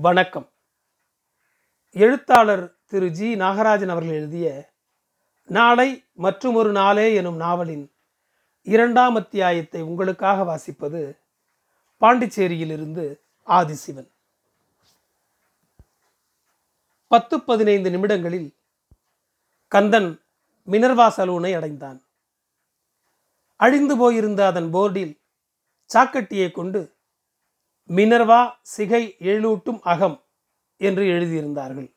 வணக்கம். எழுத்தாளர் திரு ஜி. நாகராஜன் அவர்கள் எழுதிய நாளை மற்றும் ஒரு நாளே எனும் நாவலின் இரண்டாம் அத்தியாயத்தை உங்களுக்காக வாசிப்பது பாண்டிச்சேரியிலிருந்து ஆதிசிவன். பத்து பதினைந்து நிமிடங்களில் கந்தன் மினர்வா சலூனை அடைந்தான். அழிந்து போயிருந்த அதன் போர்டில் சாக்கட்டியை கொண்டு மினர்வா சிகை எழுட்டூட்டும் அகம் என்று எழுதியிருந்தார்கள்.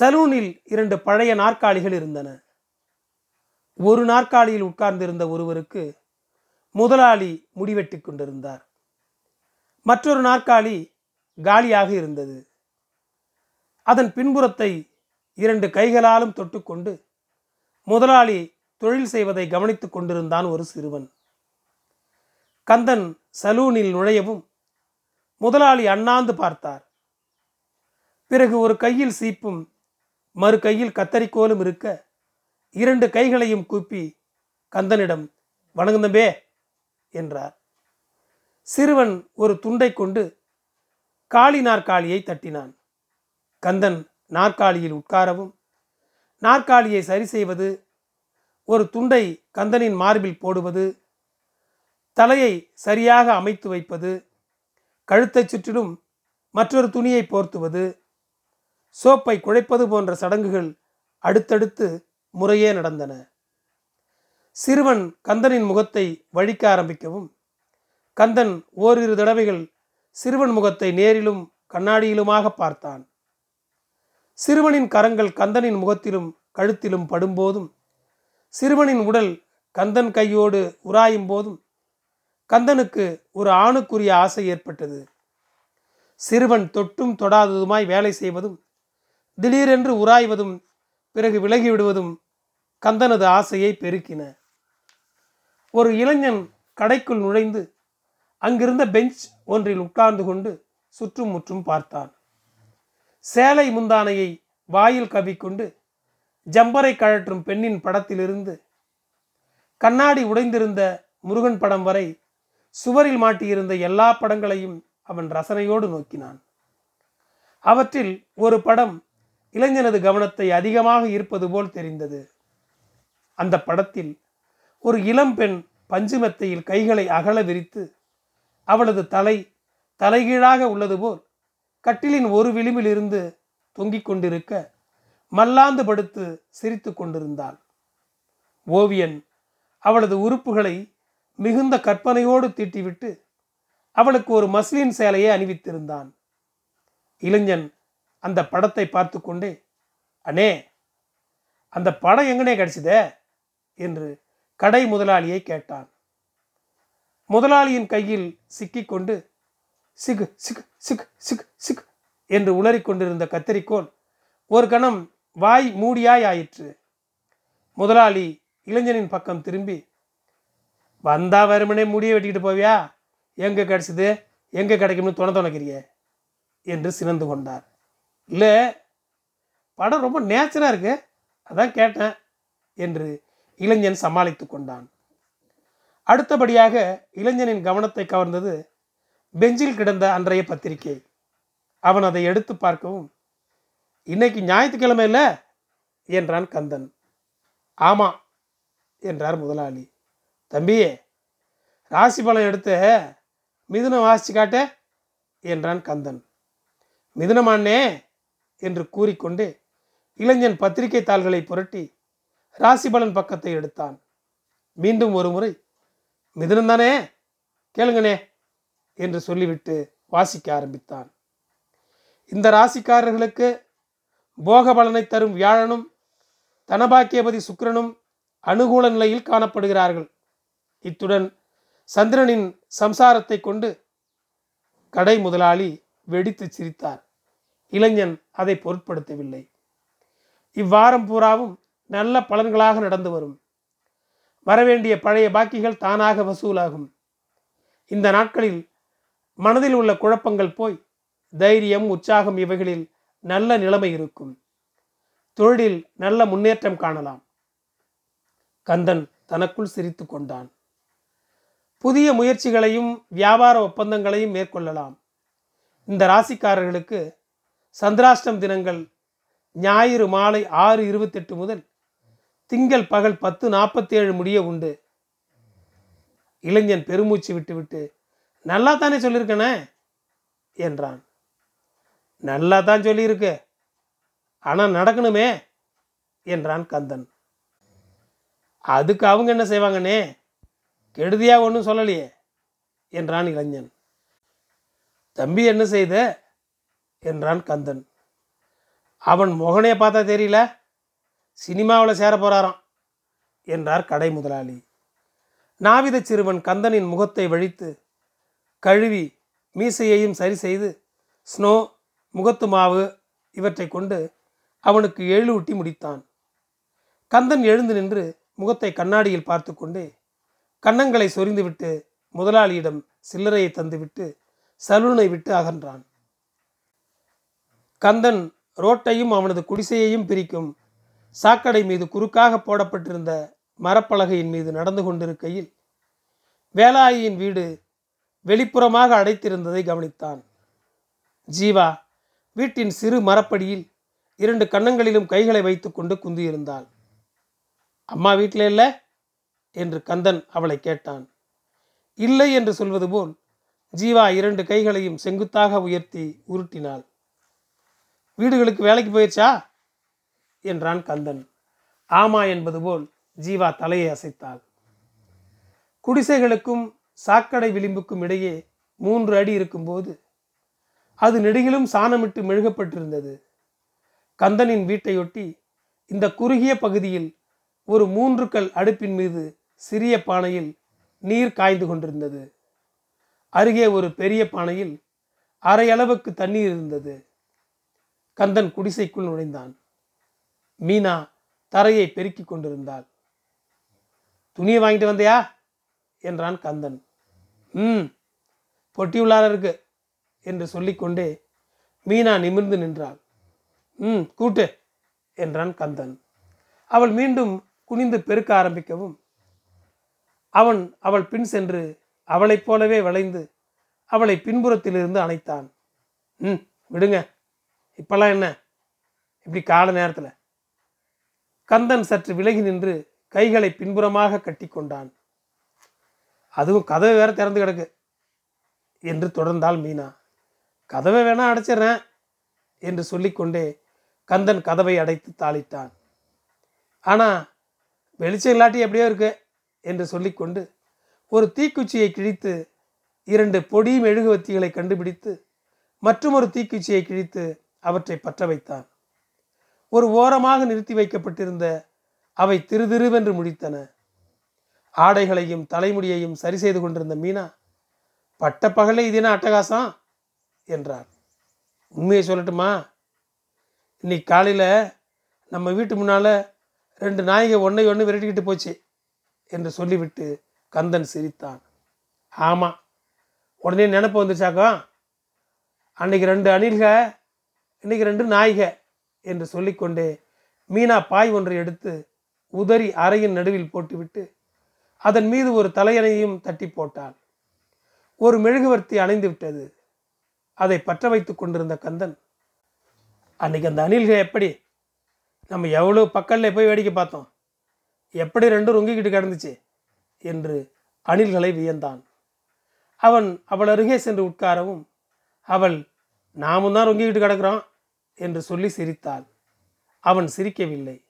சலூனில் இரண்டு பழைய நாற்காலிகள் இருந்தன. ஒரு நாற்காலியில் உட்கார்ந்திருந்த ஒருவருக்கு முதலாளி முடிவெட்டி கொண்டிருந்தார். மற்றொரு நாற்காலி காலியாக இருந்தது. அதன் பின்புறத்தை இரண்டு கைகளாலும் தொட்டுக்கொண்டு முதலாளி தொழில் செய்வதை கவனித்துக் கொண்டிருந்தான் ஒரு சிறுவன். கந்தன் சலூனில் நுழையவும் முதலாளி அண்ணாந்து பார்த்தார். பிறகு ஒரு கையில் சீப்பும் மறு கையில் கத்தரிக்கோலும் இருக்க இரண்டு கைகளையும் கூப்பி கந்தனிடம் வணங்குந்தம்பே என்றார். சிறுவன் ஒரு துண்டை கொண்டு காளி நாற்காலியை தட்டினான். கந்தன் நாற்காலியில் உட்காரவும் நாற்காலியை சரி செய்வது ஒரு துண்டை கந்தனின் மார்பில் போடுவது தலையை சரியாக அமைத்து வைப்பது கழுத்தைச் சுற்றிலும் மற்றொரு துணியை போர்த்துவது சோப்பை குழைப்பது போன்ற சடங்குகள் அடுத்தடுத்து முறையே நடந்தன. சிறுவன் கந்தனின் முகத்தை வழிக்க ஆரம்பிக்கவும் கந்தன் ஓரிரு தடவைகள் சிறுவன் முகத்தை நேரிலும் கண்ணாடியிலுமாக பார்த்தான். சிறுவனின் கரங்கள் கந்தனின் முகத்திலும் கழுத்திலும் படும்போதும் சிறுவனின் உடல் கந்தன் கையோடு உராயும் போதும் கந்தனுக்கு ஒரு ஆணுக்குரிய ஆசை ஏற்பட்டது. சிறுவன் தொட்டும் தொடாததுமாய் வேலை செய்வதும் திடீரென்று உராய்வதும் பிறகு விலகிவிடுவதும் கந்தனது ஆசையை பெருக்கின. ஒரு இளைஞன் கடைக்குள் நுழைந்து அங்கிருந்த பெஞ்ச் ஒன்றில் உட்கார்ந்து கொண்டு சுற்றும் முற்றும் பார்த்தான். சேலை முந்தானையை வாயில் கவிக்கொண்டு ஜம்பரை கழற்றும் பெண்ணின் படத்திலிருந்து கண்ணாடி உடைந்திருந்த முருகன் படம் வரை சுவரில் மாட்டியிருந்த எல்லா படங்களையும் அவன் ரசனையோடு நோக்கினான். அவற்றில் ஒரு படம் இளைஞனது கவனத்தை அதிகமாக ஈர்ப்பது போல் தெரிந்தது. அந்த படத்தில் ஒரு இளம்பெண் பஞ்சுமெத்தையில் கைகளை அகல விரித்து அவளது தலை தலைகீழாக உள்ளது போல் கட்டிலின் ஒரு விளிம்பிலிருந்து தொங்கிக் கொண்டிருக்க மல்லாந்து படுத்து சிரித்து கொண்டிருந்தாள். ஓவியன் அவளது உறுப்புகளை மிகுந்த கற்பனையோடு தீட்டிவிட்டு அவளுக்கு ஒரு மஸ்லின் சேலையை அணிவித்திருந்தான். இளைஞன் அந்த படத்தை பார்த்து கொண்டே அண்ணே அந்த படம் எங்கனே கிடைச்சதே? என்று கடை முதலாளியை கேட்டான். முதலாளியின் கையில் சிக்கிக்கொண்டு சிகு சிகு சிகு சிகு சிகு என்று உளறிக்கொண்டிருந்த கத்தரிக்கோள் ஒரு கணம் வாய் மூடியாய் ஆயிற்று. முதலாளி இளைஞனின் பக்கம் திரும்பி வந்தால் வருமனே முடிய வெட்டிக்கிட்டு போவியா? எங்கே கிடச்சிது? எங்கே கிடைக்கும்னு துணை துணைக்கிறிய? என்று சினந்து கொண்டார். இல்லை படம் ரொம்ப நேச்சராக இருக்கு. அதான் கேட்டேன் என்று இளைஞன் சமாளித்து கொண்டான். அடுத்தபடியாக இளைஞனின் கவனத்தை கவர்ந்தது பெஞ்சில் கிடந்த அன்றைய பத்திரிகை. அவன் அதை எடுத்து பார்க்கவும் இன்னைக்கு ஞாயிற்றுக்கிழமை இல்லை? என்றான் கந்தன். ஆமாம் என்றார் முதலாளி. தம்பி ராசி பலம் எடுத்து மிதுனம் வாசிச்சு காட்ட என்றான் கந்தன். மிதுனமானே என்று கூறிக்கொண்டு இளைஞன் பத்திரிகை தாள்களை புரட்டி ராசிபலன் பக்கத்தை எடுத்தான். மீண்டும் ஒரு முறை மிதுனம் கேளுங்கனே என்று சொல்லிவிட்டு வாசிக்க ஆரம்பித்தான். இந்த ராசிக்காரர்களுக்கு போக பலனை தரும் வியாழனும் தனபாக்கியபதி சுக்கிரனும் அனுகூல நிலையில் காணப்படுகிறார்கள். இத்துடன் சந்திரனின் சம்சாரத்தை கொண்டு கடை முதலாளி வெடித்து சிரித்தார். இளைஞன் அதை பொருட்படுத்தவில்லை. இவ்வாரம் பூராவும் நல்ல பலன்களாக நடந்து வரும். வரவேண்டிய பழைய பாக்கிகள் தானாக வசூலாகும். இந்த நாட்களில் மனதில் உள்ள குழப்பங்கள் போய் தைரியம் உற்சாகம் இவைகளில் நல்ல நிலைமை இருக்கும். தொழிலில் நல்ல முன்னேற்றம் காணலாம். கந்தன் தனக்குள் சிரித்து கொண்டான். புதிய முயற்சிகளையும் வியாபார ஒப்பந்தங்களையும் மேற்கொள்ளலாம். இந்த ராசிக்காரர்களுக்கு சந்திராஷ்டம் தினங்கள் ஞாயிறு மாலை ஆறு இருபத்தெட்டு முதல் திங்கள் பகல் பத்து நாற்பத்தேழு முடிய உண்டு. இளைஞன் பெருமூச்சு விட்டுவிட்டு நல்லா தானே சொல்லியிருக்கனே என்றான். நல்லா தான் சொல்லியிருக்கு. ஆனால் நடக்கணுமே என்றான் கந்தன். அதுக்கு அவங்க என்ன செய்வாங்கண்ணே கெடுதியா ஒன்றும் சொல்லலையே என்றான் இளைஞன். தம்பி என்ன செய்த என்றான் கந்தன். அவன் மோகனையை பார்த்தா தெரியல சினிமாவில் சேர போகிறாராம் என்றார் கடை முதலாளி. நாவித சிறுவன் கந்தனின் முகத்தை வழித்து கழுவி மீசையையும் சரி செய்து ஸ்னோ முகத்து மாவு இவற்றை கொண்டு அவனுக்கு எழுவூட்டி முடித்தான். கந்தன் எழுந்து நின்று முகத்தை கண்ணாடியில் பார்த்து கொண்டே கன்னங்களை சொரிந்துவிட்டு முதலாளியிடம் சில்லறையை தந்துவிட்டு சலூனை விட்டு அகன்றான். கந்தன் ரோட்டையும் அவனது குடிசையையும் பிரிக்கும் சாக்கடை மீது குறுக்காக போடப்பட்டிருந்த மரப்பலகையின் மீது நடந்து கொண்டிருக்கையில் வேலாயியின் வீடு வெளிப்புறமாக அடைத்திருந்ததை கவனித்தான். ஜீவா வீட்டின் சிறு மரப்படியில் இரண்டு கன்னங்களிலும் கைகளை வைத்துக்கொண்டு குந்தியிருந்தாள். அம்மா வீட்டில் இல்லை? என்று கந்தன் அவளை கேட்டான். இல்லை என்று சொல்வது போல் ஜீவா இரண்டு கைகளையும் செங்குத்தாக உயர்த்தி உருட்டினாள். வீடுகளுக்கு வேலைக்கு போயிடுச்சா? என்றான் கந்தன். ஆமா என்பது போல் ஜீவா தலையை அசைத்தாள். குடிசைகளுக்கும் சாக்கடை விளிம்புக்கும் இடையே மூன்று அடி இருக்கும்போது அது நெடுகிலும் சாணமிட்டு மெழுகப்பட்டிருந்தது. கந்தனின் வீட்டையொட்டி இந்த குறுகிய பகுதியில் ஒரு மூன்று கல் அடுப்பின் மீது சிறிய பானையில் நீர் காய்ந்து கொண்டிருந்தது. அருகே ஒரு பெரிய பானையில் அரை அளவுக்கு தண்ணீர் இருந்தது. கந்தன் குடிசைக்குள் நுழைந்தான். மீனா தரையை பெருக்கிக் கொண்டிருந்தாள். துணியை வாங்கிட்டு வந்தியா? என்றான் கந்தன். ம் பொட்டி உள்ளார இருக்கு என்று சொல்லிக்கொண்டே மீனா நிமிர்ந்து நின்றாள். ம் கூட்டு என்றான் கந்தன். அவள் மீண்டும் குனிந்து பெருக்க ஆரம்பிக்கவும் அவன் அவள் பின் சென்று அவளைப் போலவே வளைந்து அவளை பின்புறத்திலிருந்து அணைத்தான். ம் விடுங்க. இப்பெல்லாம் என்ன? இப்படி கால நேரத்தில். கந்தன் சற்று விலகி நின்று கைகளை பின்புறமாக கட்டி கொண்டான். அதுவும் கதவை வேற திறந்து கிடக்கு. என்று தொடர்ந்தாள் மீனா. கதவை வேணா அடைச்சிடுறேன் என்று சொல்லிக்கொண்டே கந்தன் கதவை அடைத்து தாளிட்டான். ஆனால் வெளிச்சம் இல்லாட்டி எப்படியோ இருக்கு. என்று சொல்லிக்கொண்டு ஒரு தீக்குச்சியை கிழித்து இரண்டு பொடி மெழுகுவத்திகளை கண்டுபிடித்து மற்றொரு தீக்குச்சியை கிழித்து அவற்றை பற்ற வைத்தான். ஒரு ஓரமாக நிறுத்தி வைக்கப்பட்டிருந்த அவை திருதிருவென்று முடித்தன ஆடைகளையும் தலைமுடியையும் சரி செய்து கொண்டிருந்த மீனா பட்ட பகலே இது என்ன அட்டகாசம்? என்றார். உண்மையை சொல்லட்டுமா? இன்னைக்கு காலையில் நம்ம வீட்டு முன்னால் ரெண்டு நாய்கள் ஒன்றை ஒன்று விரட்டிக்கிட்டு போச்சு. என்று சொல்லிவிட்டு கந்தன் சிரித்தான். ஆமாம் உடனே நினப்பு வந்துச்சாக்கா? அன்னைக்கு ரெண்டு அணில்க இன்னைக்கு ரெண்டு நாய்க என்று சொல்லிக்கொண்டே மீனா பாய் ஒன்றை எடுத்து உதறி அறையின் நடுவில் போட்டுவிட்டு அதன் மீது ஒரு தலையணையும் தட்டி போட்டாள். ஒரு மெழுகுவர்த்தி அணைந்து விட்டது. அதை பற்ற வைத்து கொண்டிருந்த கந்தன் அன்னைக்கு அந்த அணில்கள் எப்படி? நம்ம எவ்வளோ பக்கல்ல போய் வேடிக்கை பார்த்தோம். எப்படி ரெண்டும் ரொங்கிக்கிட்டு கிடந்துச்சு? என்று அணில்களை வியந்தான். அவன் அவள் அருகே சென்று உட்காரவும் அவள் நாமும் தான் ரொங்கிக்கிட்டு கிடக்கிறோம் என்று சொல்லி சிரித்தாள். அவன் சிரிக்கவில்லை.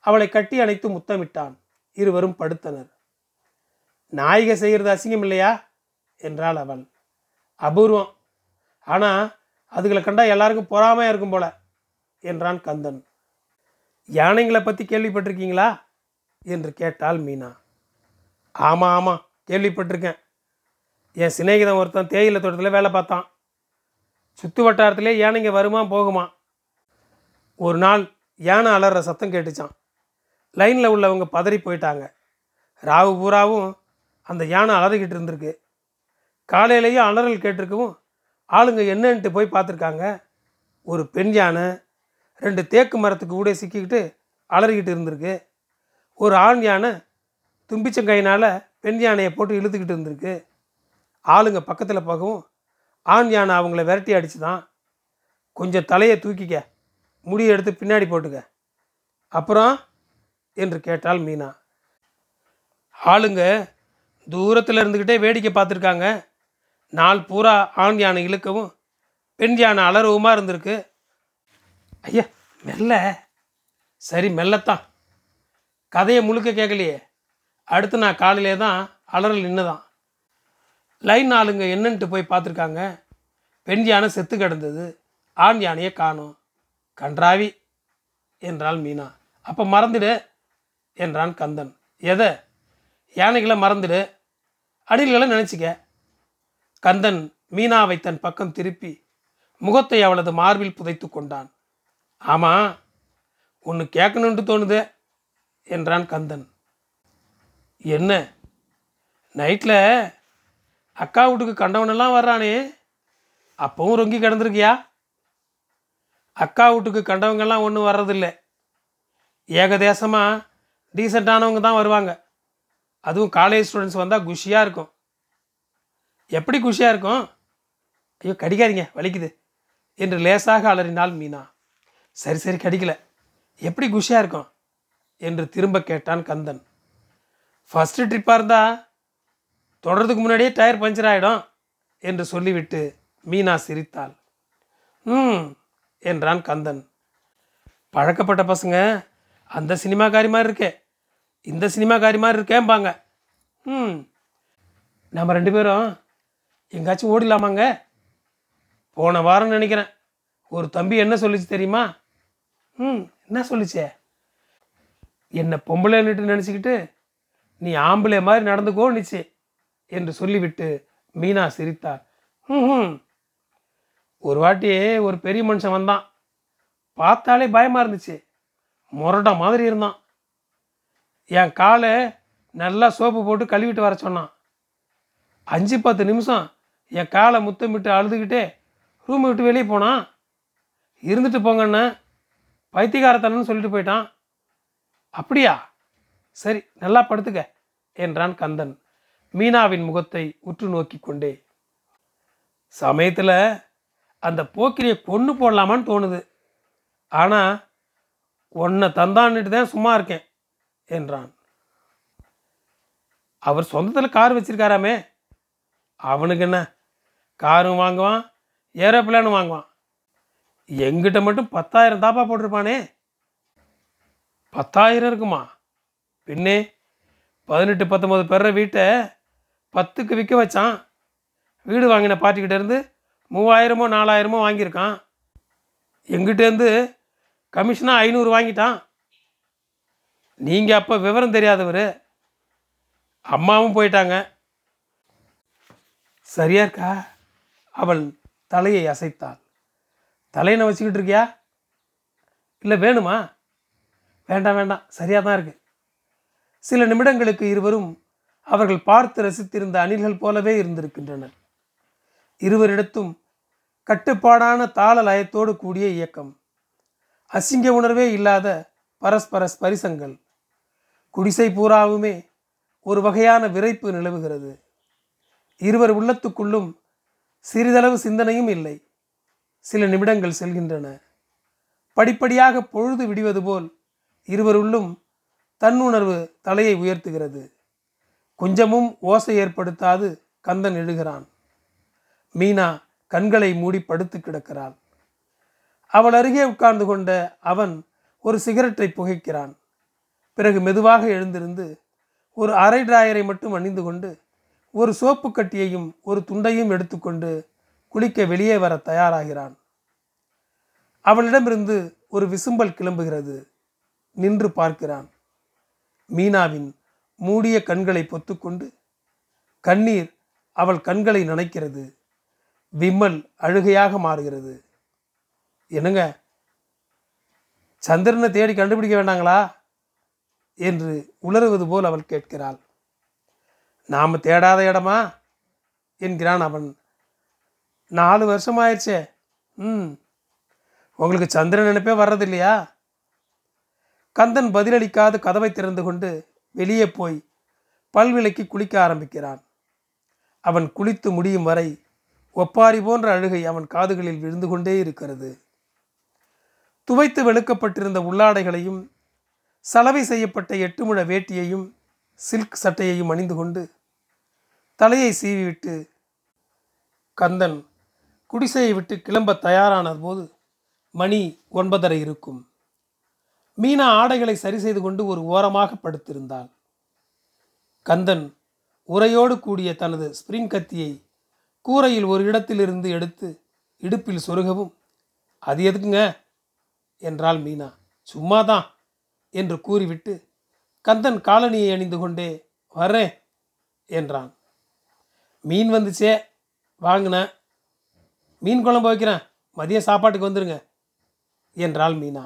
அவளை கட்டி அணைத்து முத்தமிட்டான். இருவரும் படுத்தனர். நாயிகை செய்கிறது அசிங்கம் இல்லையா? என்றாள் அவள். அபூர்வம். ஆனால் அதுகளை கண்டா எல்லாருக்கும் பொறாமையாக இருக்கும் போல என்றான் கந்தன். யானைங்களை பற்றி கேள்விப்பட்டிருக்கீங்களா? என்று கேட்டாள் மீனா. ஆமாம் ஆமாம் கேள்விப்பட்டிருக்கேன். என் சிநேகிதன் ஒருத்தன் தேயிலை தோட்டத்தில் வேலை பார்த்தான். சுற்று வட்டாரத்திலே யானைங்க வருமா போகுமா? ஒரு நாள் யானை அலற சத்தம் கேட்டுச்சான். லைனில் உள்ளவங்க பதறி போயிட்டாங்க. ராவு பூராவும் அந்த யானை அலறிக்கிட்டு இருந்திருக்கு. காலையிலேயே அலறல் கேட்டிருக்கவும் ஆளுங்க என்னன்ட்டு போய் பார்த்துருக்காங்க. ஒரு பெண் யானை ரெண்டு தேக்கு மரத்துக்கு கூட சிக்கிக்கிட்டு அலறிக்கிட்டு இருந்திருக்கு. ஒரு ஆண் யானை தும்பிச்சங்கையினால் பெண் யானையை போட்டு இழுத்துக்கிட்டு இருந்திருக்கு. ஆளுங்க பக்கத்தில் போகவும் ஆண் யானை அவங்கள விரட்டி அடிச்சு தான் கொஞ்சம் தலையை தூக்கிக்க முடியை எடுத்து பின்னாடி போட்டுக்க. அப்புறம் என்று கேட்டால் மீனா. ஆளுங்க தூரத்தில் இருந்துக்கிட்டே வேடிக்கை பார்த்துருக்காங்க. நாள் பூரா ஆண் யானை இழுக்கவும் பெண் யானை அலறவுமா இருந்திருக்கு. ஐயா மெல்ல. சரி மெல்லத்தான். கதையை முழுக்க கேட்கலையே. அடுத்து நான் காலையிலே தான் அலறல் நின்றுதான் லைன் ஆளுங்க என்னன்ட்டு போய் பார்த்துருக்காங்க. பெண் யானை செத்து கிடந்தது. ஆண் யானையை காணும். கன்றாவி என்றாள் மீனா. அப்போ மறந்துடு என்றான் கந்தன். எதை? யானைகளை மறந்துடு. அடில்களை நினச்சிக்க. கந்தன் மீனாவை தன் பக்கம் திருப்பி முகத்தை அவளது மார்பில் புதைத்து கொண்டான். ஆமாம் ஒன்று கேட்கணுன்ட்டு தோணுதே. என்றான் கந்தன். என்ன? நைட்டில் அக்கா வீட்டுக்கு கண்டவனெல்லாம் வர்றானே? அப்பவும் ரொங்கி கிடந்திருக்கியா? அக்கா வீட்டுக்கு கண்டவங்கெல்லாம் ஒன்றும் வர்றதில்ல. ஏகதேசமாக டீசெண்டானவங்க தான் வருவாங்க. அதுவும் காலேஜ் ஸ்டூடெண்ட்ஸ் வந்தால் குஷியாக இருக்கும். எப்படி குஷியாக இருக்கும்? ஐயோ கடிக்காதீங்க வலிக்குது என்று லேசாக அலறினாள் மீனா. சரி சரி கடிக்கல. எப்படி குஷியாக இருக்கும்? என்று திரும்ப கேட்டான் கந்தன். ஃபஸ்ட்டு ட்ரிப்பாக இருந்தால் தொடர்றதுக்கு முன்னாடியே டயர் பஞ்சர் ஆகிடும் என்று சொல்லிவிட்டு மீனா சிரித்தாள். ம் என்றான் கந்தன். பழக்கப்பட்ட பசங்க அந்த சினிமாக்காரி மாதிரி இருக்கே இந்த சினிமாக்காரி மாதிரி இருக்கேம்பாங்க. ம் நம்ம ரெண்டு பேரும் எங்காச்சும் ஓடிலாமாங்க போன வாரம் நினைக்கிறேன். ஒரு தம்பி என்ன சொல்லிச்சு தெரியுமா? ம் என்ன சொல்லிச்சே? என்னை பொம்பளைன்னுட்டு நினச்சிக்கிட்டு நீ ஆம்பளை மாதிரி நடந்துக்கோன்னுச்சு என்று சொல்லிவிட்டு மீனா சிரித்தார் ம் ஒரு வாட்டி ஒரு பெரிய மனுஷன் வந்தான். பார்த்தாலே பயமாக இருந்துச்சு. முரடா மாதிரி இருந்தான். என் காலை நல்லா சோப்பு போட்டு கழுவிட்டு வர சொன்னான். அஞ்சு பத்து நிமிஷம் என் காலை முத்தமிட்டு அழுதுகிட்டே ரூமை விட்டு வெளியே போனான். இருந்துட்டு போங்கண்ணே. பைத்தியகாரத்தனன்னு சொல்லிட்டு போயிட்டான். அப்படியா? சரி நல்லா படுத்துக்க என்றான் கந்தன். மீனாவின் முகத்தை உற்று நோக்கி கொண்டே. சமயத்தில் அந்த போக்கிரியை கொண்டு போடலாமான்னு தோணுது. ஆனால் உன்னை தந்தான்னுட்டு தான் சும்மா இருக்கேன் என்றான். அவர் சொந்தத்தில் கார் வச்சிருக்காராமே. அவனுக்கு என்ன? காரும் வாங்குவான் ஏரோப்ளேனும் வாங்குவான். எங்கிட்ட மட்டும் பத்தாயிரம் தாப்பா போட்டிருப்பானே. பத்தாயிரம் இருக்குமா? பின்னே பதினெட்டு பத்தொம்பது பெற வீட்டை பத்துக்கு விற்க வச்சான். வீடு வாங்கின பார்ட்டிக்கிட்டேருந்து மூவாயிரமோ நாலாயிரமோ வாங்கியிருக்கான். எங்கிட்டேருந்து கமிஷனாக ஐநூறு வாங்கிட்டான். நீங்கள் அப்போ விவரம் தெரியாதவர். அம்மாவும் போயிட்டாங்க. சரியா இருக்கா? அவள் தலையை அசைத்தாள். தலையை வச்சுக்கிட்டு இருக்கியா? இல்லை வேணுமா? வேண்டாம் வேண்டாம். சரியாக தான் இருக்கு. சில நிமிடங்களுக்கு இருவரும் அவர்கள் பார்த்து ரசித்திருந்த அணில்கள் போலவே இருந்திருக்கின்றனர். இருவரிடத்தும் கட்டுப்பாடான தாள லயத்தோடு கூடிய இயக்கம். அசிங்க உணர்வே இல்லாத பரஸ்பர ஸ்பரிசங்கள். குடிசை பூராவுமே ஒரு வகையான விரைப்பு நிலவுகிறது. இருவர் உள்ளத்துக்குள்ளும் சிறிதளவு சிந்தனையும் இல்லை. சில நிமிடங்கள் செல்கின்றன. படிப்படியாக பொழுது விடுவது போல் இருவருள்ளும் தன்னுணர்வு தலையை உயர்த்துகிறது. கொஞ்சமும் ஓசை ஏற்படுத்தாது கந்தன் எழுகிறான். மீனா கண்களை மூடி படுத்து கிடக்கிறாள். அவள் அருகே உட்கார்ந்து கொண்ட அவன் ஒரு சிகரெட்டை புகைக்கிறான். பிறகு மெதுவாக எழுந்திருந்து ஒரு அரை டிராயரை மட்டும் அணிந்து கொண்டு ஒரு சோப்பு கட்டியையும் ஒரு துண்டையும் எடுத்துக்கொண்டு குளிக்க வெளியே வர தயாராகிறான். அவளிடமிருந்து ஒரு விசும்பல் கிளம்புகிறது. நின்று பார்க்கிறான். மீனாவின் மூடிய கண்களை பொத்துக்கொண்டு கண்ணீர் அவள் கண்களை நனைக்கிறது. விம்மல் அழுகையாக மாறுகிறது. என்னங்க? சந்திரனை தேடி கண்டுபிடிக்க வேண்டாங்களா? என்று உளறுவது போல் அவள் கேட்கிறாள். நாம் தேடாத இடமா? என்கிறான் அவன். நாலு வருஷம் ஆயிடுச்சே ம். உங்களுக்கு சந்திரன் நினைப்பே வர்றது இல்லையா கந்தன் பதிலளிக்காது கதவை திறந்து கொண்டு வெளியே போய் பல்விலைக்கு குளிக்க ஆரம்பிக்கிறான். அவன் குளித்து முடியும் வரை ஒப்பாரி போன்ற அழுகை அவன் காதுகளில் விழுந்து கொண்டே இருக்கிறது. துவைத்து வெளுக்கப்பட்டிருந்த உள்ளாடைகளையும் சலவை செய்யப்பட்ட எட்டு முழ வேட்டியையும் சில்க் சட்டையையும் அணிந்து கொண்டு தலையை சீவிவிட்டு கந்தன் குடிசையை விட்டு கிளம்ப தயாரான போது மணி ஒன்பதரை இருக்கும். மீனா ஆடைகளை சரி செய்து கொண்டு ஒரு ஓரமாக படுத்திருந்தாள். கந்தன் உரையோடு கூடிய தனது ஸ்பிரிங் கத்தியை கூரையில் ஒரு இடத்திலிருந்து எடுத்து இடுப்பில் சொருகவும் அது எதுக்குங்க? என்றாள் மீனா. சும்மாதான் என்று கூறிவிட்டு கந்தன் காலனியை அணிந்து கொண்டே வர்றேன் என்றான். மீன் வந்துச்சே வாங்கினேன் மீன் குழம்பு வைக்கிறேன். மதிய சாப்பாட்டுக்கு வந்துருங்க என்றாள் மீனா.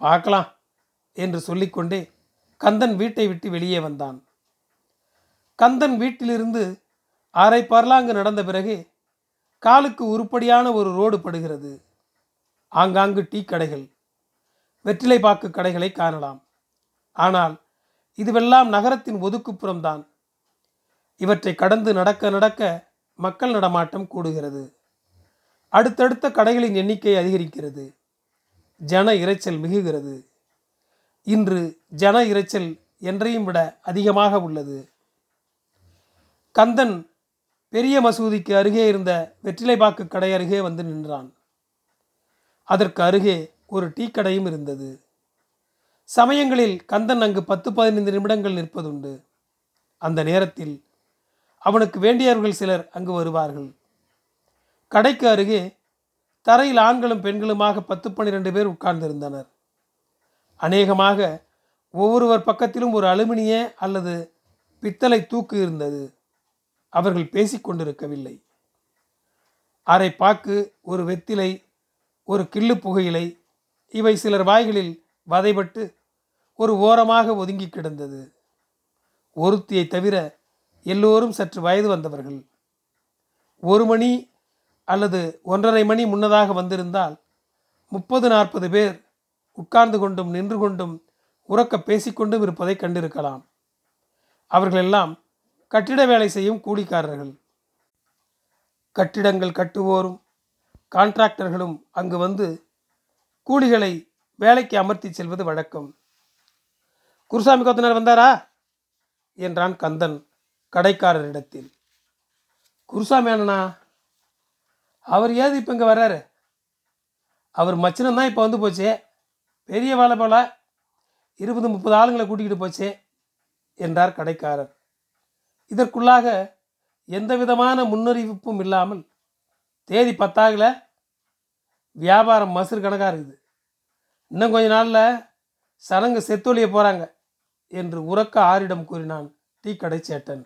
பார்க்கலாம் என்று சொல்லிக்கொண்டே கந்தன் வீட்டை விட்டு வெளியே வந்தான். கந்தன் வீட்டிலிருந்து அரை பர்லாங்கு நடந்த பிறகு காலுக்கு உருப்படியான ஒரு ரோடு படுகிறது. ஆங்காங்கு டீ கடைகள் வெற்றிலை பாக்கு கடைகளை காணலாம். ஆனால் இதுவெல்லாம் நகரத்தின் ஒதுக்குப்புறம்தான். இவற்றை கடந்து நடக்க நடக்க மக்கள் நடமாட்டம் கூடுகிறது. அடுத்தடுத்த கடைகளின் எண்ணிக்கை அதிகரிக்கிறது. ஜன இரைச்சல் மிகுகிறது. இன்று ஜன இரைச்சல் என்றையும் விட அதிகமாக உள்ளது. கந்தன் பெரிய மசூதிக்கு அருகே இருந்த வெற்றிலைபாக்கு கடை அருகே வந்து நின்றான். அதற்கு அருகே ஒரு டீ கடையும் இருந்தது. சமயங்களில் கந்தன் அங்கு பத்து பதினைந்து நிமிடங்கள் நிற்பதுண்டு. அந்த நேரத்தில் அவனுக்கு வேண்டியவர்கள் சிலர் அங்கு வருவார்கள். கடைக்கு அருகே தரையில் ஆண்களும் பெண்களுமாக பத்து பன்னிரண்டு பேர் உட்கார்ந்திருந்தனர். அநேகமாக ஒவ்வொருவர் பக்கத்திலும் ஒரு அலுமினிய அல்லது பித்தளை தூக்கு இருந்தது. அவர்கள் பேசிக்கொண்டிருக்கவில்லை. அரை பாக்கு ஒரு வெத்திலை ஒரு கிள்ளு புகையிலை இவை சிலர் வாய்களில் வதைபட்டு ஒரு ஓரமாக ஒதுங்கி கிடந்தது. ஒருத்தியை தவிர எல்லோரும் சற்று வயது வந்தவர்கள். ஒரு மணி அல்லது ஒன்றரை மணி முன்னதாக வந்திருந்தால் முப்பது நாற்பது பேர் உட்கார்ந்து கொண்டும் நின்று கொண்டும் உறக்க பேசிக்கொண்டும் இருப்பதை கண்டிருக்கலாம். அவர்களெல்லாம் கட்டிட வேலை செய்யும் கூலிக்காரர்கள். கட்டிடங்கள் கட்டுவோரும் கான்ட்ராக்டர்களும் அங்கு வந்து கூலிகளை வேலைக்கு அமர்த்தி செல்வது வழக்கம். குருசாமி கொத்தனார் வந்தாரா? என்றான் கந்தன் கடைக்காரரிடத்தில். குருசாமி அண்ணனா அவர் ஏது இப்போ இங்கே வர்றாரு? அவர் மச்சினம் தான் இப்போ வந்து போச்சே. பெரிய வேலை போல இருபது முப்பது ஆளுங்களை கூட்டிக்கிட்டு போச்சே என்றார் கடைக்காரர். இதற்குள்ளாக எந்த விதமான முன்னறிவிப்பும் இல்லாமல் தேதி பத்தாகல வியாபாரம் மசுறு கணக்காக இருக்குது. இன்னும் கொஞ்ச நாளில் சடங்கு செத்தொழிய போகிறாங்க என்று உறக்க ஆரிடம் கூறினான் டீ கடை சேட்டன்.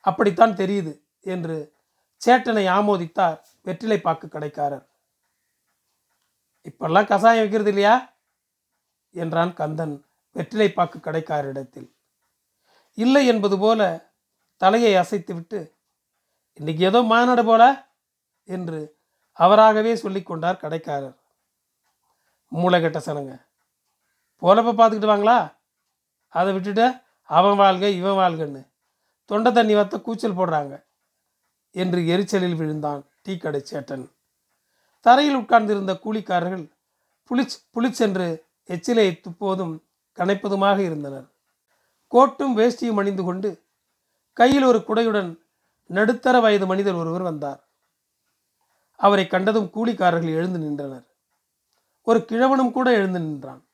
அப்படித்தான் தெரியுது என்று சேட்டனை ஆமோதித்தார் வெற்றிலை பாக்கு கடைக்காரர். இப்பெல்லாம் கசாயம் வைக்கிறது இல்லையா? என்றான் கந்தன் வெற்றிலை பாக்கு கடைக்காரரிடத்தில். இல்லை என்பது போல தலையை அசைத்துவிட்டு இன்னைக்கு ஏதோ மாநாடு போல என்று அவராகவே சொல்லிக்கொண்டார் கடைக்காரர். மூளைகட்ட சனங்க. போலப்ப பார்த்துக்கிட்டு வாங்களா? அதை விட்டுட்டு அவன் வாழ்க இவன் வாழ்கன்னு தொண்டை தண்ணி வத்த கூச்சல் போடுறாங்க என்று எரிச்சலில் விழுந்தான் டீ கடை சேட்டன். தரையில் உட்கார்ந்திருந்த கூலிக்காரர்கள் புளிச் புளிச்சென்று எச்சிலை துப்போதும் கனைப்பதுமாக இருந்தனர். கோட்டும் வேஷ்டியும் அணிந்து கொண்டு கையில் ஒரு குடையுடன் நடுத்தர வயது மனிதர் ஒருவர் வந்தார். அவரை கண்டதும் கூலிக்காரர்கள் எழுந்து நின்றனர். ஒரு கிழவனும் கூட எழுந்து நின்றான்.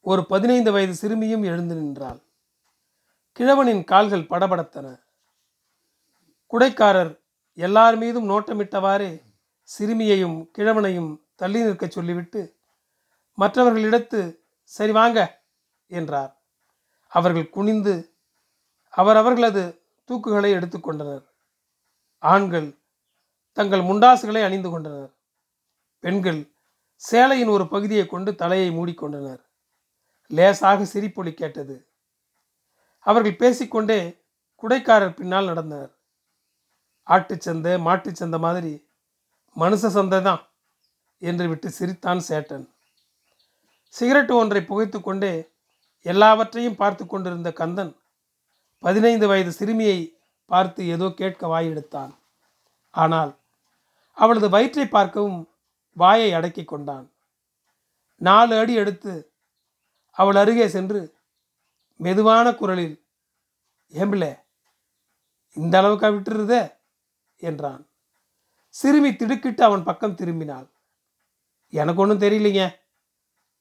ஒரு பதினைந்து வயது சிறுமியும் எழுந்து நின்றாள். கிழவனின் கால்கள் படபடத்தன. குடைக்காரர் எல்லார் மீதும் நோட்டமிட்டவாறே சிறுமியையும் கிழவனையும் தள்ளி நிற்கச் சொல்லிவிட்டு மற்றவர்களிடத்து சரி வாங்க என்றார். அவர்கள் குனிந்து அவர் அவர்களது தூக்குகளை எடுத்துக்கொண்டனர் ஆண்கள் தங்கள் முண்டாசுகளை அணிந்து கொண்டனர். பெண்கள் சேலையின் ஒரு பகுதியை கொண்டு தலையை மூடிக்கொண்டனர் லேசாக சிரிப்பொலி கேட்டது. அவர்கள் பேசிக்கொண்டே குடைக்காரர் பின்னால் நடந்தனர். ஆட்டுச்சந்தை மாட்டுச்சந்தை மாதிரி மனுஷ சந்தை தான் என்று விட்டு சிரித்தான் சேட்டன். சிகரெட் ஒன்றை புகைத்து கொண்டே எல்லாவற்றையும் பார்த்து கொண்டிருந்த கந்தன் பதினைந்து வயது சிறுமியை பார்த்து ஏதோ கேட்க வாயெடுத்தான் ஆனால் அவளது வயிற்றை பார்க்கவும் வாயை அடக்கிக் கொண்டான். நாலு அடி எடுத்து அவள் அருகே சென்று மெதுவான குரலில் ஏம்பிளே இந்த அளவுக்கா விட்டுருதே என்றான். சிறுமி திடுக்கிட்டு அவன் பக்கம் திரும்பினாள். எனக்கு ஒன்றும் தெரியலைங்க.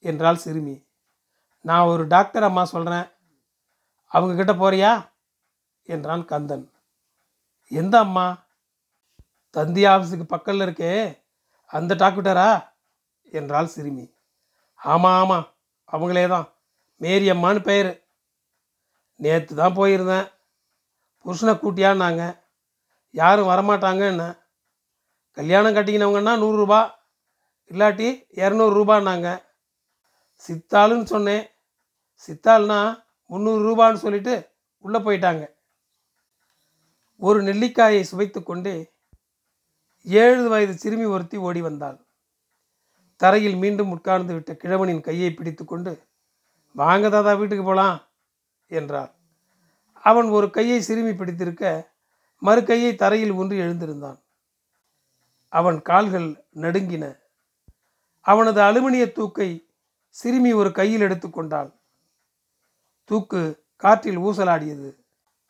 என்றாள் சிறுமி. நான் ஒரு டாக்டர் அம்மா சொல்கிறேன் அவங்கக்கிட்ட போறியா? என்றான் கந்தன். எந்த அம்மா? தந்தி ஆஃபீஸுக்கு பக்கத்தில் இருக்கே. அந்த டாக்டரா? என்றாள் சிறுமி. ஆமாம் ஆமாம் அவங்களே தான். மேரி அம்மான்னு பெயர். நேற்று தான் போயிருந்தேன். புருஷனை கூட்டியான்னாங்க. யாரும் வரமாட்டாங்கன்னு. கல்யாணம் கட்டிக்கினவங்கன்னா நூறுரூபா இல்லாட்டி இரநூறுபான்னாங்க சித்தாளுன்னு சொன்னேன். சித்தாள்னா முந்நூறு ரூபான்னு சொல்லிட்டு உள்ளே போயிட்டாங்க. ஒரு நெல்லிக்காயை சுவைத்து கொண்டே ஏழு வயது சிறுமி ஒருத்தி ஓடி வந்தாள். தரையில் மீண்டும் உட்கார்ந்து விட்ட கிழவனின் கையை பிடித்து கொண்டு வாங்க தாதா வீட்டுக்கு போகலாம் என்றார். அவன் ஒரு கையை சிறுமி பிடித்திருக்க மறு கையை தரையில் ஊன்றி எழுந்திருந்தான். அவன் கால்கள் நடுங்கின. அவனது அலுமினிய தூக்கை சிறுமி ஒரு கையில் எடுத்துக்கொண்டாள் தூக்கு காற்றில் ஊசலாடியது.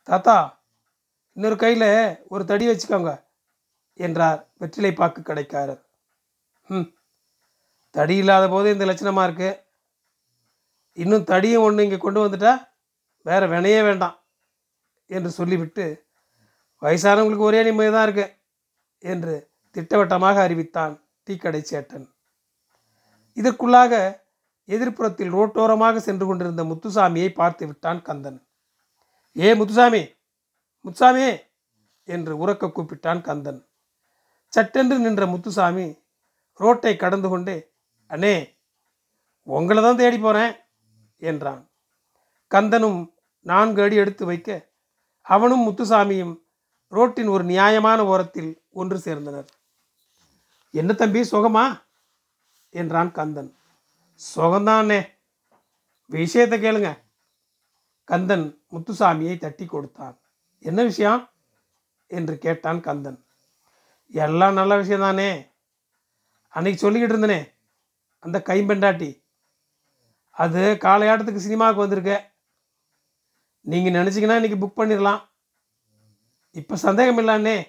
தாத்தா இன்னொரு கையில் ஒரு தடி வச்சுக்கோங்க என்றார் வெற்றிலை பாக்கு கடைக்காரர். ம் தடி இல்லாத போது இந்த லட்சணமாக இருக்கு. இன்னும் தடியும் ஒன்று இங்கே கொண்டு வந்துட்டா வேற வினையே வேண்டாம் என்று சொல்லிவிட்டு வயசானவங்களுக்கு ஒரே நிம்மதி தான் இருக்கு என்று திட்டவட்டமாக அறிவித்தான் டீக்கடை சேட்டன். இதற்குள்ளாக எதிர்ப்புறத்தில் ரோட்டோரமாக சென்று கொண்டிருந்த முத்துசாமியை பார்த்து விட்டான் கந்தன். ஏ முத்துசாமி முத்துசாமி! என்று உறக்க கூப்பிட்டான் கந்தன். சட்டென்று நின்ற முத்துசாமி ரோட்டை கடந்து கொண்டே அண்ணே உங்களை தான் தேடி போகிறேன் என்றான். கந்தனும் நான்கு அடி எடுத்து வைக்க அவனும் முத்துசாமியும் ரோட்டின் ஒரு நியாயமான ஓரத்தில் ஒன்று சேர்ந்தனர். என்ன தம்பி சுகமா? என்றான் கந்தன். சுகந்தானே. விஷயத்தை கேளுங்க. கந்தன் முத்துசாமியை தட்டி கொடுத்தான். என்ன விஷயம்? என்று கேட்டான் கந்தன். எல்லாம் நல்ல விஷயம் தானே அன்னைக்கு சொல்லிக்கிட்டு இருந்தனே அந்த கைம்பெண்டாட்டி. அது காலையாட்டத்துக்கு சினிமாவுக்கு வந்திருக்கு. நீங்கள் நினச்சிங்கன்னா இன்றைக்கி புக் பண்ணிடலாம். இப்போ சந்தேகம் இல்லைண்ணே.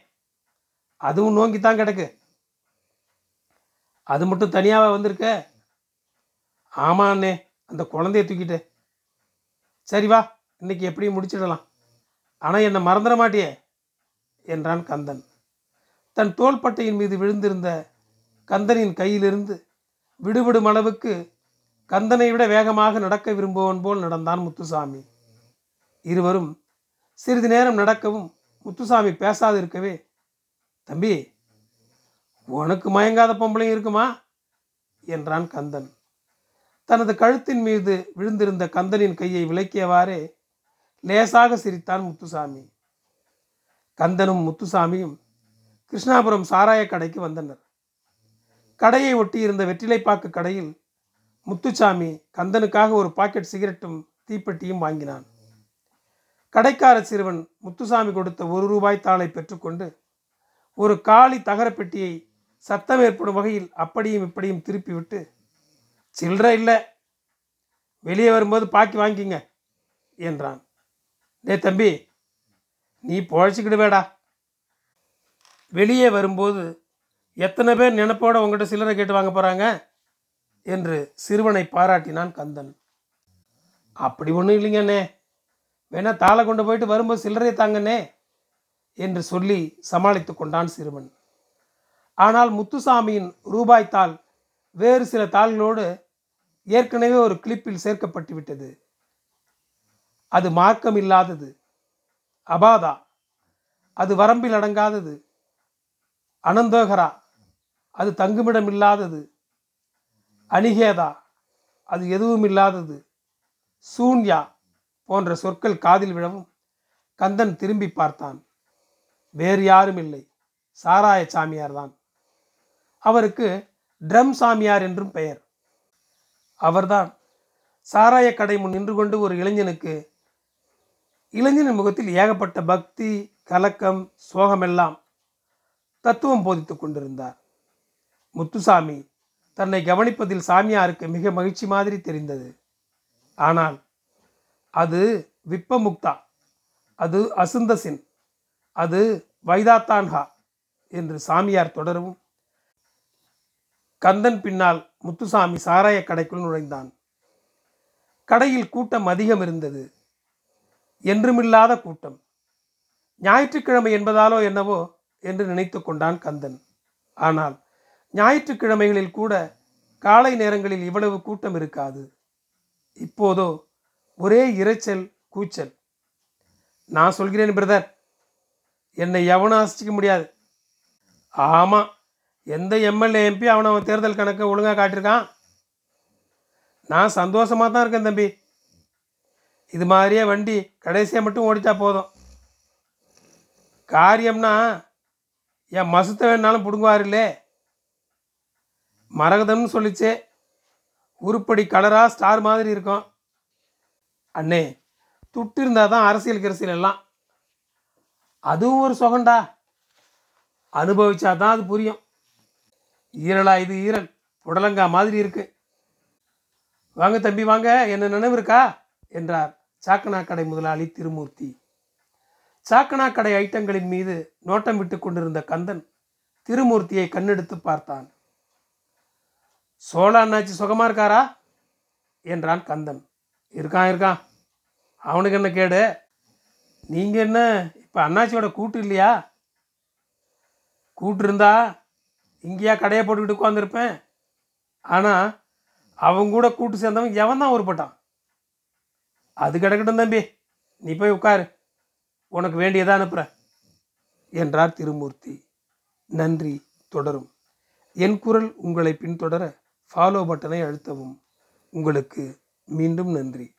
அதுவும் நோங்கி தான் கிடக்கு. அது மட்டும் தனியாக வந்திருக்க? ஆமா அண்ணே அந்த குழந்தைய தூக்கிட்டு சரி வா இன்னைக்கு எப்படியும் முடிச்சிடலாம். ஆனால் என்னை மறந்துட மாட்டியே என்றான் கந்தன். தன் தோள்பட்டையின் மீது விழுந்திருந்த கந்தனின் கையிலிருந்து விடுபடும் அளவுக்கு கந்தனை விட வேகமாக நடக்க விரும்புவன் போல் நடந்தான் முத்துசாமி. இருவரும் சிறிது நேரம் நடக்கவும் முத்துசாமி பேசாது இருக்கவே தம்பி உனக்கு மயங்காத பொம்பளையும் இருக்குமா? என்றான் கந்தன். தனது கழுத்தின் மீது விழுந்திருந்த கந்தனின் கையை விலக்கியவாறே லேசாக சிரித்தான் முத்துசாமி. கந்தனும் முத்துசாமியும் கிருஷ்ணாபுரம் சாராய கடைக்கு வந்தனர். கடையை ஒட்டியிருந்த வெற்றிலைப்பாக்கு கடையில் முத்துசாமி கந்தனுக்காக ஒரு பாக்கெட் சிகரெட்டும் தீப்பெட்டியும் வாங்கினான். கடைக்கார சிறுவன் முத்துசாமி கொடுத்த ஒரு ரூபாய் தாளை பெற்றுக்கொண்டு ஒரு காலி தகர பெட்டியை சத்தம் ஏற்படும் வகையில் அப்படியும் இப்படியும் திருப்பிவிட்டு சில்லற இல்லை. வெளியே வரும்போது பாக்கி வாங்கிக்கிங்க என்றான். டே தம்பி நீ பொழைச்சிக்கிடுவேடா. வெளியே வரும்போது எத்தனை பேர் நினைப்போட உங்கள்கிட்ட சில்லறை கேட்டு வாங்க போகிறாங்க என்று சிறுவனை பாராட்டினான் கந்தன். அப்படி ஒன்றும் இல்லைங்கண்ணே வேணா தாளை கொண்டு போயிட்டு வரும்போது சில்லறையை தாங்கண்ணே என்று சொல்லி சமாளித்து கொண்டான் சிறுவன். ஆனால் முத்துசாமியின் ரூபாய் தாள் வேறு சில தாள்களோடு ஏற்கனவே ஒரு கிளிப்பில் சேர்க்கப்பட்டு விட்டது. அது மார்க்கம் இல்லாதது அபாதா. அது வரம்பில் அடங்காதது. அனந்தோகரா. அது தங்குமிடம் இல்லாதது அனிகேதா அது எதுவும் இல்லாதது சூன்யா போன்ற சொற்கள் காதில் விழவும். கந்தன் திரும்பி பார்த்தான். வேறு யாரும் இல்லை சாராய சாமியார் தான் அவருக்கு ட்ரம் சாமியார் என்றும் பெயர். அவர்தான். சாராய கடை முன் நின்று கொண்டு ஒரு இளைஞனுக்கு இளைஞனின் முகத்தில் ஏகப்பட்ட பக்தி கலக்கம் சோகமெல்லாம் தத்துவம் போதித்து கொண்டிருந்தார். முத்துசாமி தன்னை கவனிப்பதில் சாமியாருக்கு மிக மகிழ்ச்சி மாதிரி தெரிந்தது. ஆனால் அது விப்பமுக்தா அது அசுந்தசின் அது வைதாத்தான்ஹா என்று சாமியார் தொடரவும் கந்தன் பின்னால் முத்துசாமி சாராய கடைக்குள் நுழைந்தான். கடையில் கூட்டம் அதிகம் இருந்தது. என்றுமில்லாத கூட்டம். ஞாயிற்றுக்கிழமை என்பதாலோ என்னவோ என்று நினைத்து கொண்டான் கந்தன். ஆனால் ஞாயிற்றுக்கிழமைகளில் கூட காலை நேரங்களில் இவ்வளவு கூட்டம் இருக்காது. இப்போதோ ஒரே இரைச்சல் கூச்சல். நான் சொல்கிறேன் பிரதர் என்னை எவனும் அசிச்சிக்க முடியாது. ஆமாம் எந்த எம்எல்ஏ எம்பி அவனை அவன் தேர்தல் கணக்கை ஒழுங்காக காட்டியிருக்கான்? நான் சந்தோஷமாக தான் இருக்கேன் தம்பி. இது மாதிரியே வண்டி கடைசியாக மட்டும் ஓடித்தா போதும். காரியம்னா என் மசத்தை வேணாலும் பிடுங்குவாரில்லே. மரகதம்னு சொல்லிச்சு. உருப்படி கலராக ஸ்டார் மாதிரி இருக்கும். அண்ணே துட்டு இருந்தால் தான் அரசியல் கரசியல் எல்லாம். அதுவும் ஒரு சுகண்டா அனுபவிச்சா தான் அது புரியும். ஈரலா இது ஈரல். புடலங்கா மாதிரி இருக்கு. வாங்க தம்பி வாங்க. என்ன நினைவு இருக்கா? என்றார் சாக்கனா கடை முதலாளி திருமூர்த்தி. சாக்கனா கடை ஐட்டங்களின் மீது நோட்டம் விட்டு கொண்டிருந்த கந்தன் திருமூர்த்தியை கண்ணெடுத்து பார்த்தான். சோழ அண்ணாச்சி சுகமாக இருக்காரா? என்றான் கந்தன். இருக்கான் இருக்கான். அவனுக்கு என்ன கேடு? நீங்கள் என்ன இப்போ அண்ணாச்சியோட கூட்டு இல்லையா? கூட்டு இருந்தா இங்கேயா கடையை போட்டுக்கிட்டு உட்காந்துருப்பேன் ஆனால் அவங்க கூட கூட்டு சேர்ந்தவன் எவன் தான் உருப்பட்டான்? அது கிடக்கட்டும் தம்பி. நீ போய் உட்காரு. உனக்கு வேண்டியதை அனுப்புகிறேன் என்றார் திருமூர்த்தி. நன்றி தொடரும். என் குரல் உங்களை பின்தொடர ஃபாலோ பட்டனை அழுத்தவும். உங்களுக்கு மீண்டும் நன்றி.